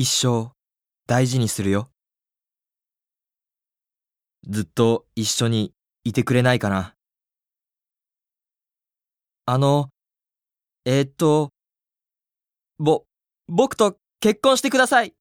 一生大事にするよ。ずっと一緒にいてくれないかな。あの、えーっと、ぼ、僕と結婚してください。